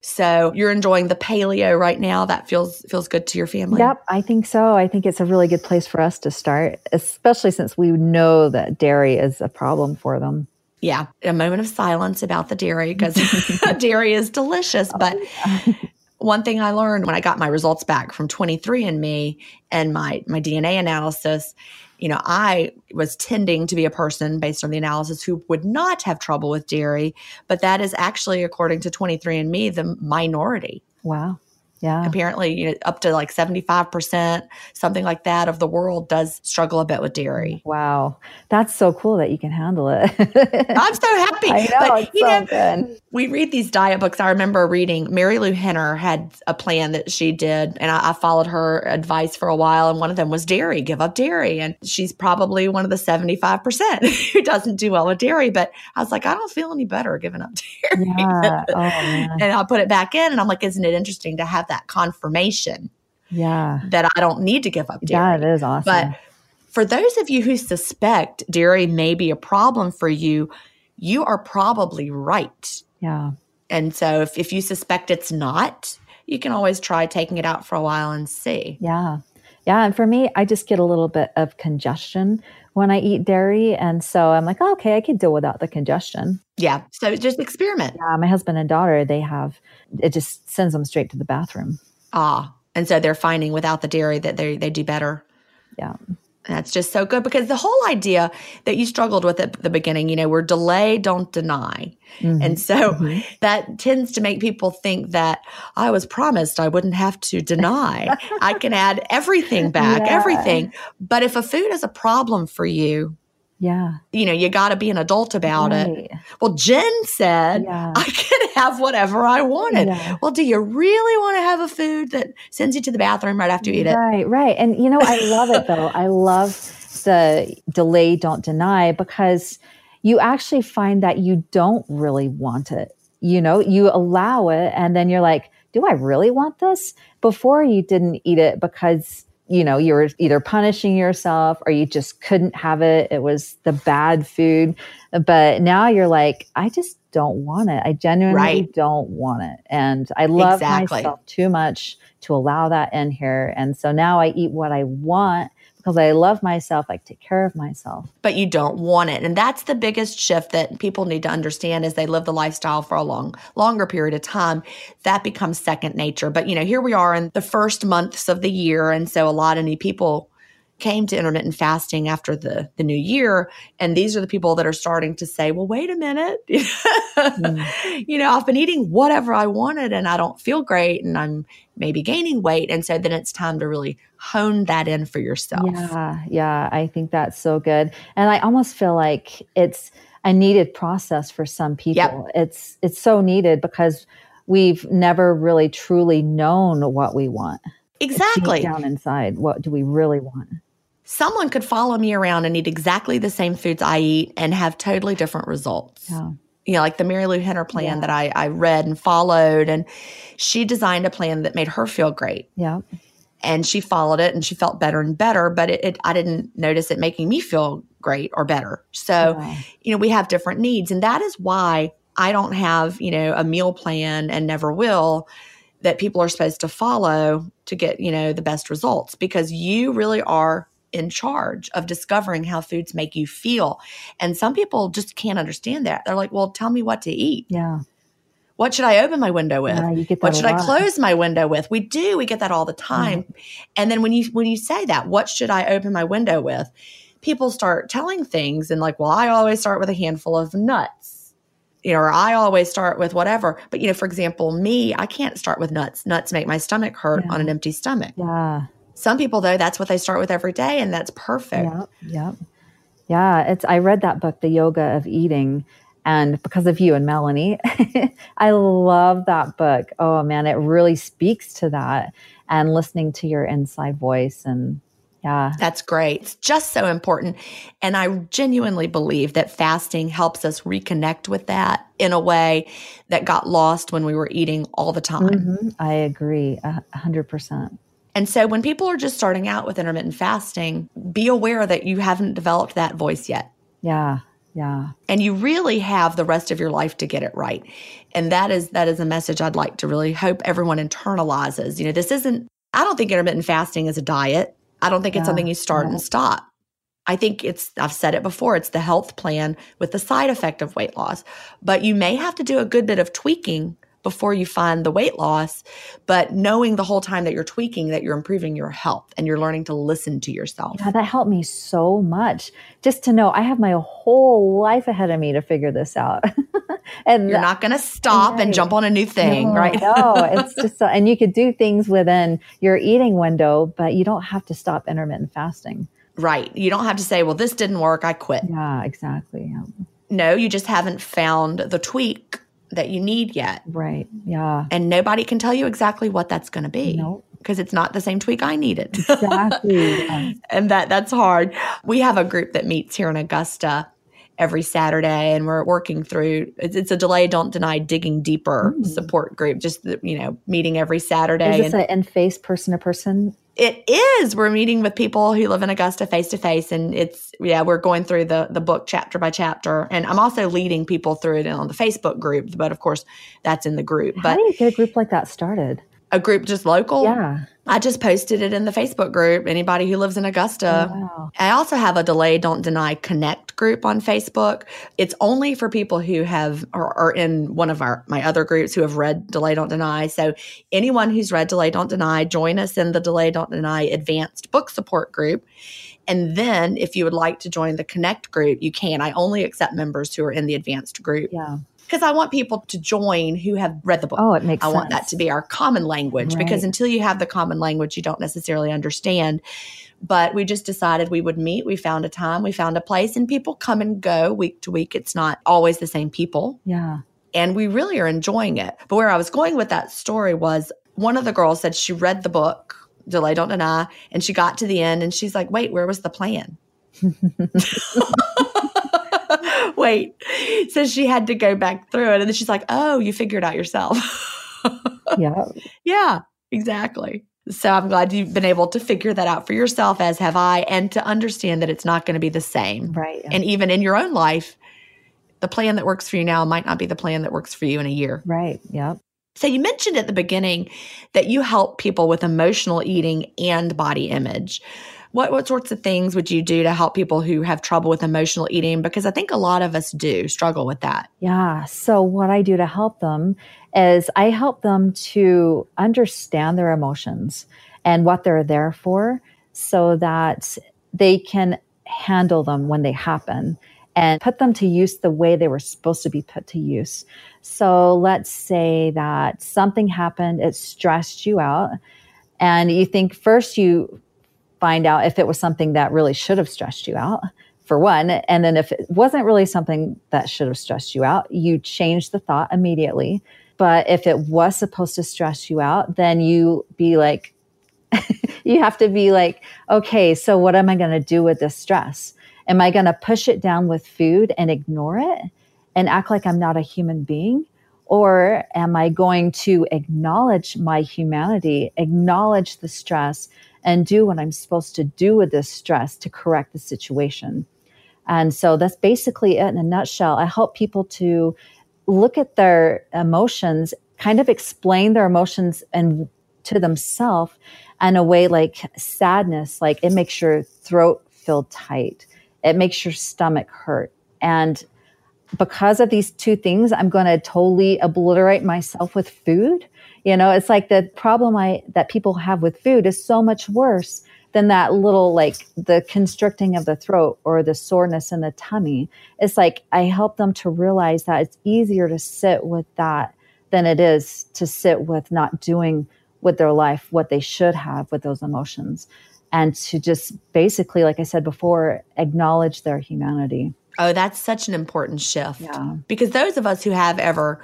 So you're enjoying the paleo right now. That feels feels good to your family.
Yep, I think so. I think it's a really good place for us to start, especially since we know that dairy is a problem for them.
Yeah, a moment of silence about the dairy because [LAUGHS] dairy is delicious. But [LAUGHS] one thing I learned when I got my results back from 23andMe and my my DNA analysis, you know, I was tending to be a person based on the analysis who would not have trouble with dairy, but that is actually according to 23andMe the minority.
Wow. Yeah.
Apparently, you know, up to like 75%, something like that of the world does struggle a bit with dairy.
Wow. That's so cool that you can handle it. [LAUGHS]
I'm so happy.
I know.
But, you
so
know,
good.
we read these diet books. I remember reading Marilu Henner had a plan that she did, and I, I followed her advice for a while. And one of them was dairy, give up dairy. And she's probably one of the 75% [LAUGHS] who doesn't do well with dairy. But I was like, I don't feel any better giving up dairy.
Yeah. Oh, [LAUGHS]
and I put it back in, and I'm like, isn't it interesting to have that confirmation
Yeah.
that I don't need to give up dairy?
Yeah, it is awesome.
But for those of you who suspect dairy may be a problem for you, you are probably right.
yeah.
And so if, if you suspect it's not, you can always try taking it out for a while and see.
Yeah. Yeah. And for me, I just get a little bit of congestion when I eat dairy. And so I'm like, oh, okay, I can deal without the congestion.
Yeah. So just experiment.
Yeah. My husband and daughter, they have, it just sends them straight to the bathroom.
Ah. And so they're finding without the dairy that they, they do better.
Yeah.
That's just so good because the whole idea that you struggled with at the beginning, you know, we're delay, don't deny.
Mhm.
And so
Mhm.
that tends to make people think that I was promised I wouldn't have to deny. [LAUGHS] I can add everything back,
Yeah.
everything. But if a food is a problem for you,
Yeah.
you know, you got to be an adult about it. Well, Gin said,
Yeah.
I can have whatever I wanted.
Yeah.
Well, do you really want to have a food that sends you to the bathroom right after you eat it?
Right, right. And you know, I love it though. I love the delay, don't deny, because you actually find that you don't really want it. You know, you allow it, and then you're like, do I really want this? Before you didn't eat it because you know you were either punishing yourself or you just couldn't have it. It was the bad food. But now you're like i just don't want it. I genuinely
Right.
don't want it. And i love
Exactly.
myself too much to allow that in here. And so now i eat what i want because i love myself i take care of myself
but you don't want it. And that's the biggest shift that people need to understand as they live the lifestyle for a long, longer period of time. That becomes second nature. But you know, here we are in the first months of the year. And so a lot of new people came to intermittent fasting after the, the new year. And these are the people that are starting to say, well, wait a minute. [LAUGHS] Hmm. You know, I've been eating whatever I wanted and I don't feel great and I'm maybe gaining weight. And so then it's time to really hone that in for yourself.
Yeah, yeah, I think that's so good. And I almost feel like it's a needed process for some people. It's it's so needed because we've never really truly known what we want.
Exactly.
down inside, what do we really want?
Someone could follow me around and eat exactly the same foods I eat and have totally different results.
Yeah.
You know, like the Marilu Henner plan
Yeah.
that I, I read and followed. And she designed a plan that made her feel great.
Yeah.
And she followed it and she felt better and better, but it, it I didn't notice it making me feel great or better. So,
Yeah.
you know, we have different needs. And that is why I don't have, you know, a meal plan and never will that people are supposed to follow to get, you know, the best results because you really are in charge of discovering how foods make you feel. And some people just can't understand that. They're like, well, tell me what to eat.
Yeah.
What should I open my window with?
Yeah,
what should I close my window with? We do. We get that all the time. And then when you when you say that, what should I open my window with? People start telling things and like, well, I always start with a handful of nuts. You know, or I always start with whatever. But you know, for example, me, I can't start with nuts. Nuts make my stomach hurt
Yeah.
on an empty stomach.
Yeah.
Some people though, that's what they start with every day, and that's perfect.
Yep. Yep. Yeah. It's I read that book, The Yoga of Eating. And because of you and Melanie, [LAUGHS] I love that book. Oh man, it really speaks to that and listening to your inside voice. And Yeah.
That's great. It's just so important. And I genuinely believe that fasting helps us reconnect with that in a way that got lost when we were eating all the time.
Mhm. I agree a 100%.
And so when people are just starting out with intermittent fasting, be aware that you haven't developed that voice yet.
Yeah. Yeah.
And you really have the rest of your life to get it right. And that is that is a message I'd like to really hope everyone internalizes. You know, this isn't I don't think intermittent fasting is a diet. I don't think it's something you start
yeah.
and stop. I think it's, I've said it before, it's the health plan with the side effect of weight loss. But you may have to do a good bit of tweaking before you find the weight loss. But knowing the whole time that you're tweaking, that you're improving your health and you're learning to listen to yourself.
Yeah, that helped me so much. Just to know I have my whole life ahead of me to figure this out. [LAUGHS] and
You're not going to stop and jump on a new thing,
no,
right?
no, it's just so, and you could do things within your eating window, but you don't have to stop intermittent fasting.
right. You don't have to say, well, this didn't work. I quit.
Yeah, exactly. Yeah.
No, you just haven't found the tweak that you need yet.
Right. Yeah.
And nobody can tell you exactly what that's going to be.
Nope.
Because it's not the same tweak I needed.
Exactly. [LAUGHS] Yeah.
and that that's hard. We have a group that meets here in Augusta every Saturday, and we're working through. It's, it's a delay, don't deny, digging deeper
Mm.
support group. Just you know, meeting every Saturday.
Is this
and
an in-face person to person?
It is. We're meeting with people who live in Augusta face to face, and it's yeah, we're going through the the book chapter by chapter, and I'm also leading people through it on the Facebook group. But of course, that's in the group.
How do you get a group like that started?
A group just local.
Yeah.
I just posted it in the Facebook group. Anybody who lives in Augusta.
Oh, wow.
I also have a Delay Don't Deny Connect group on Facebook. It's only for people who have or are in one of our my other groups who have read Delay Don't Deny. So anyone who's read Delay Don't Deny, join us in the Delay Don't Deny Advanced Book Support group. And then if you would like to join the Connect group, you can. I only accept members who are in the advanced group
Yeah.
Because I want people to join who have read the book.
Oh, it makes
I
sense.
want that to be our common language because until you have the common language, you don't necessarily understand. But we just decided we would meet. We found a time, we found a place, and people come and go week to week. It's not always the same people.
Yeah.
And we really are enjoying it. But where I was going with that story was one of the girls said she read the book, Delay Don't Deny, and she got to the end and she's like, wait, where was the plan? [LAUGHS] [LAUGHS] wait. So she had to go back through it. And then she's like, oh, you figured out yourself. [LAUGHS]
Yeah.
Yeah, exactly. So I'm glad you've been able to figure that out for yourself, as have I, and to understand that it's not going to be the same.
Right.
And even in your own life, the plan that works for you now might not be the plan that works for you in a year.
right. Yep.
So you mentioned at the beginning that you help people with emotional eating and body image. What what sorts of things would you do to help people who have trouble with emotional eating? Because I think a lot of us do struggle with that.
Yeah. So, what I do to help them is I help them to understand their emotions and what they're there for so that they can handle them when they happen and put them to use the way they were supposed to be put to use. So, let's say that something happened, it stressed you out, and you think first you find out if it was something that really should have stressed you out for one. And then if it wasn't really something that should have stressed you out you change the thought immediately. But if it was supposed to stress you out then you be like [LAUGHS] you have to be like okay so what am i going to do with this stress? Am i going to push it down with food and ignore it and act like i'm not a human being? Or am i going to acknowledge my humanity acknowledge the stress and do what I'm supposed to do with this stress to correct the situation. And so that's basically it in a nutshell. I help people to look at their emotions, kind of explain their emotions and to themselves in a way like sadness, like it makes your throat feel tight. It makes your stomach hurt. And because of these two things, I'm going to totally obliterate myself with food. You know, it's like the problem I that people have with food is so much worse than that little like the constricting of the throat or the soreness in the tummy. It's like I help them to realize that it's easier to sit with that than it is to sit with not doing with their life what they should have with those emotions and to just basically like I said before acknowledge their humanity.
Oh, that's such an important shift.
Yeah.
Because those of us who have ever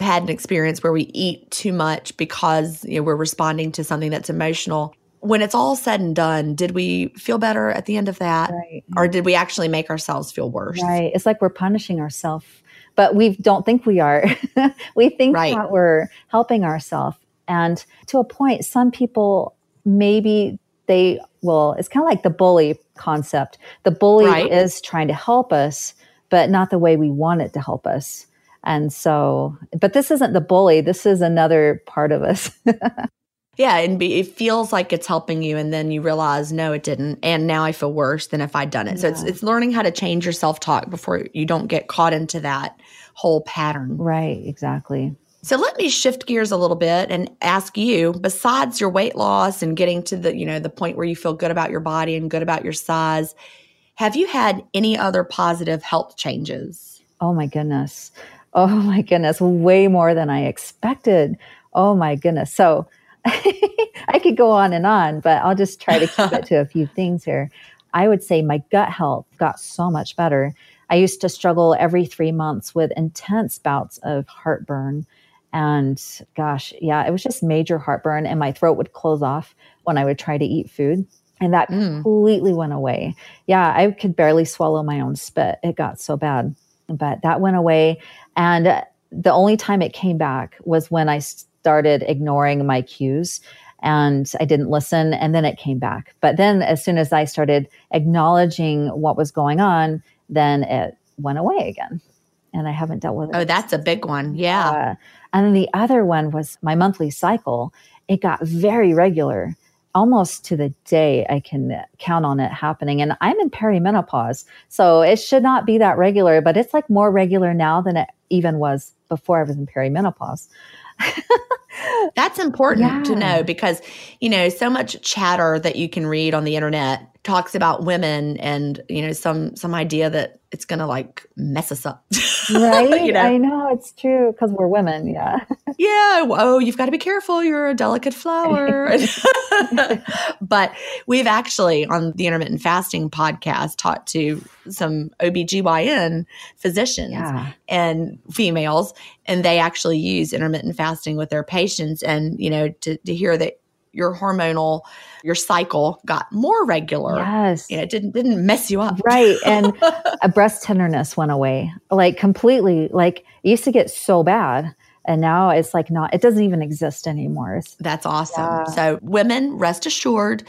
had an experience where we eat too much because you know we're responding to something that's emotional, when it's all said and done, did we feel better at the end of that?
Right.
Or did we actually make ourselves feel worse?
Right. It's like we're punishing ourselves, but we don't think we are. [LAUGHS] we think
Right.
that we're helping ourselves. And to a point, some people maybe they will, it's kind of like the bully concept. The bully
Right.
is trying to help us, but not the way we want it to help us. And so, but this isn't the bully. This is another part of us. [LAUGHS]
Yeah, and be, it feels like it's helping you, and then you realize, no, it didn't, and now I feel worse than if I'd done it. So it's it's learning how to change your self talk before you don't get caught into that whole pattern.
right. Exactly.
So let me shift gears a little bit and ask you, besides your weight loss and getting to the you know the point where you feel good about your body and good about your size, have you had any other positive health changes?
Oh my goodness. Oh [LAUGHS] my goodness. Way more than I expected. Oh my goodness. So [LAUGHS] I could go on and on, but I'll just try to keep it [LAUGHS] to a few things here. I would say my gut health got so much better. I used to struggle every three months with intense bouts of heartburn. And gosh, yeah, it was just major heartburn, and my throat would close off when I would try to eat food. And that
Mm.
completely went away. Yeah, I could barely swallow my own spit. It got so bad. But that went away. And uh, the only time it came back was when I started ignoring my cues and I didn't listen. And then it came back. But then as soon as I started acknowledging what was going on, then it went away again. And I haven't dealt with it.
Oh, that's a big one. Yeah.
Uh, and then the other one was my monthly cycle. It got very regular, almost to the day I can count on it happening. And I'm in perimenopause, so it should not be that regular, but it's like more regular now than it even was before I was in perimenopause.
That's important to know because, you know, so much chatter that you can read on the internet talks about women and, you know, some some idea that it's going to like mess us up. [LAUGHS]
Right?
you know?
I know it's true because we're women. Yeah. [LAUGHS]
yeah, oh, you've got to be careful. You're a delicate flower. [LAUGHS] but we've actually on the intermittent fasting podcast talked to some OBGYN physicians
Yeah.
and females and they actually use intermittent fasting with their patients and you know to, to hear that your hormonal your cycle got more regular
Yes.
you know it didn't didn't mess you up
Right. And [LAUGHS] a breast tenderness went away, like completely. Like it used to get so bad. And now it's like not, it doesn't even exist anymore.
That's awesome.
Yeah.
So, women, rest assured,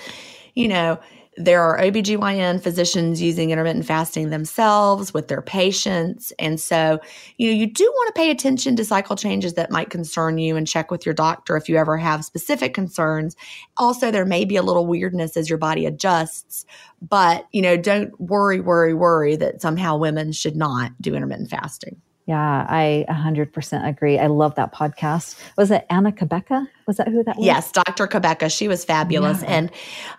you know, there are OBGYN physicians using intermittent fasting themselves with their patients. And so, you know, you do want to pay attention to cycle changes that might concern you and check with your doctor if you ever have specific concerns. Also, there may be a little weirdness as your body adjusts, but, you know, don't worry, worry, worry that somehow women should not do intermittent fasting.
Yeah, I 100% agree. I love that podcast. Was it Anna Cabeca? Was that who that was?
Yes, Dr. Cabeca. She was fabulous.
Yeah.
And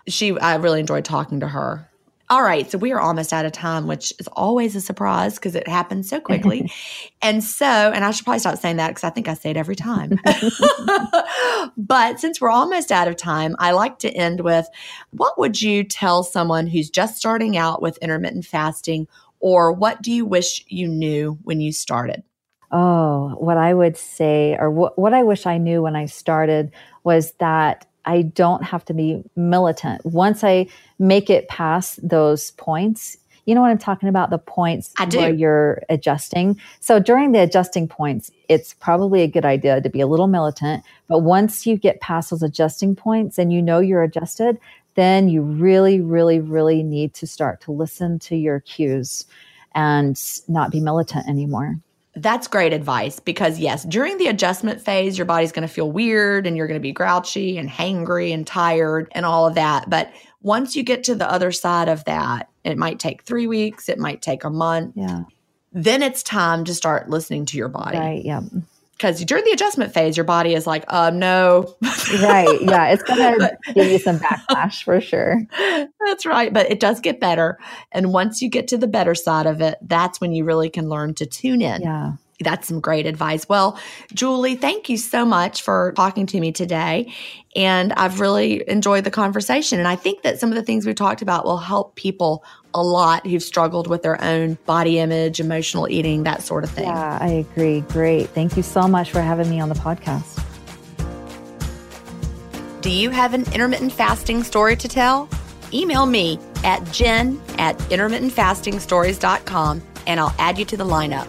she, I really enjoyed talking to her. All right. So we are almost out of time, which is always a surprise because it happens so quickly. [LAUGHS] and so, and I should probably stop saying that because I think I say it every time. [LAUGHS] [LAUGHS] but since we're almost out of time, I like to end with what would you tell someone who's just starting out with intermittent fasting, or what do you wish you knew when you started?
Oh, what I would say, or what, what I wish I knew when I started was that I don't have to be militant. Once I make it past those points, you know what I'm talking about? The points where you're adjusting. So during the adjusting points, it's probably a good idea to be a little militant. But once you get past those adjusting points and you know you're adjusted, then you really, really, really need to start to listen to your cues and not be militant anymore.
That's great advice because, yes, during the adjustment phase, your body's going to feel weird and you're going to be grouchy and hangry and tired and all of that. But once you get to the other side of that, it might take three weeks, it might take a month.
Yeah.
Then it's time to start listening to your body.
Right. Yeah.
Because during the adjustment phase, your body is like, um, no. [LAUGHS]
Right. Yeah. It's going to give you some backlash for sure.
That's right. But it does get better. And once you get to the better side of it, that's when you really can learn to tune in.
Yeah.
That's some great advice. Well, Julie, thank you so much for talking to me today. And I've really enjoyed the conversation. And I think that some of the things we talked about will help people a lot who've struggled with their own body image, emotional eating, that sort of thing.
Yeah. I agree. Great. Thank you so much for having me on the podcast.
Do you have an intermittent fasting story to tell? Email me at gin at intermittentfastingstories.com and I'll add you to the lineup.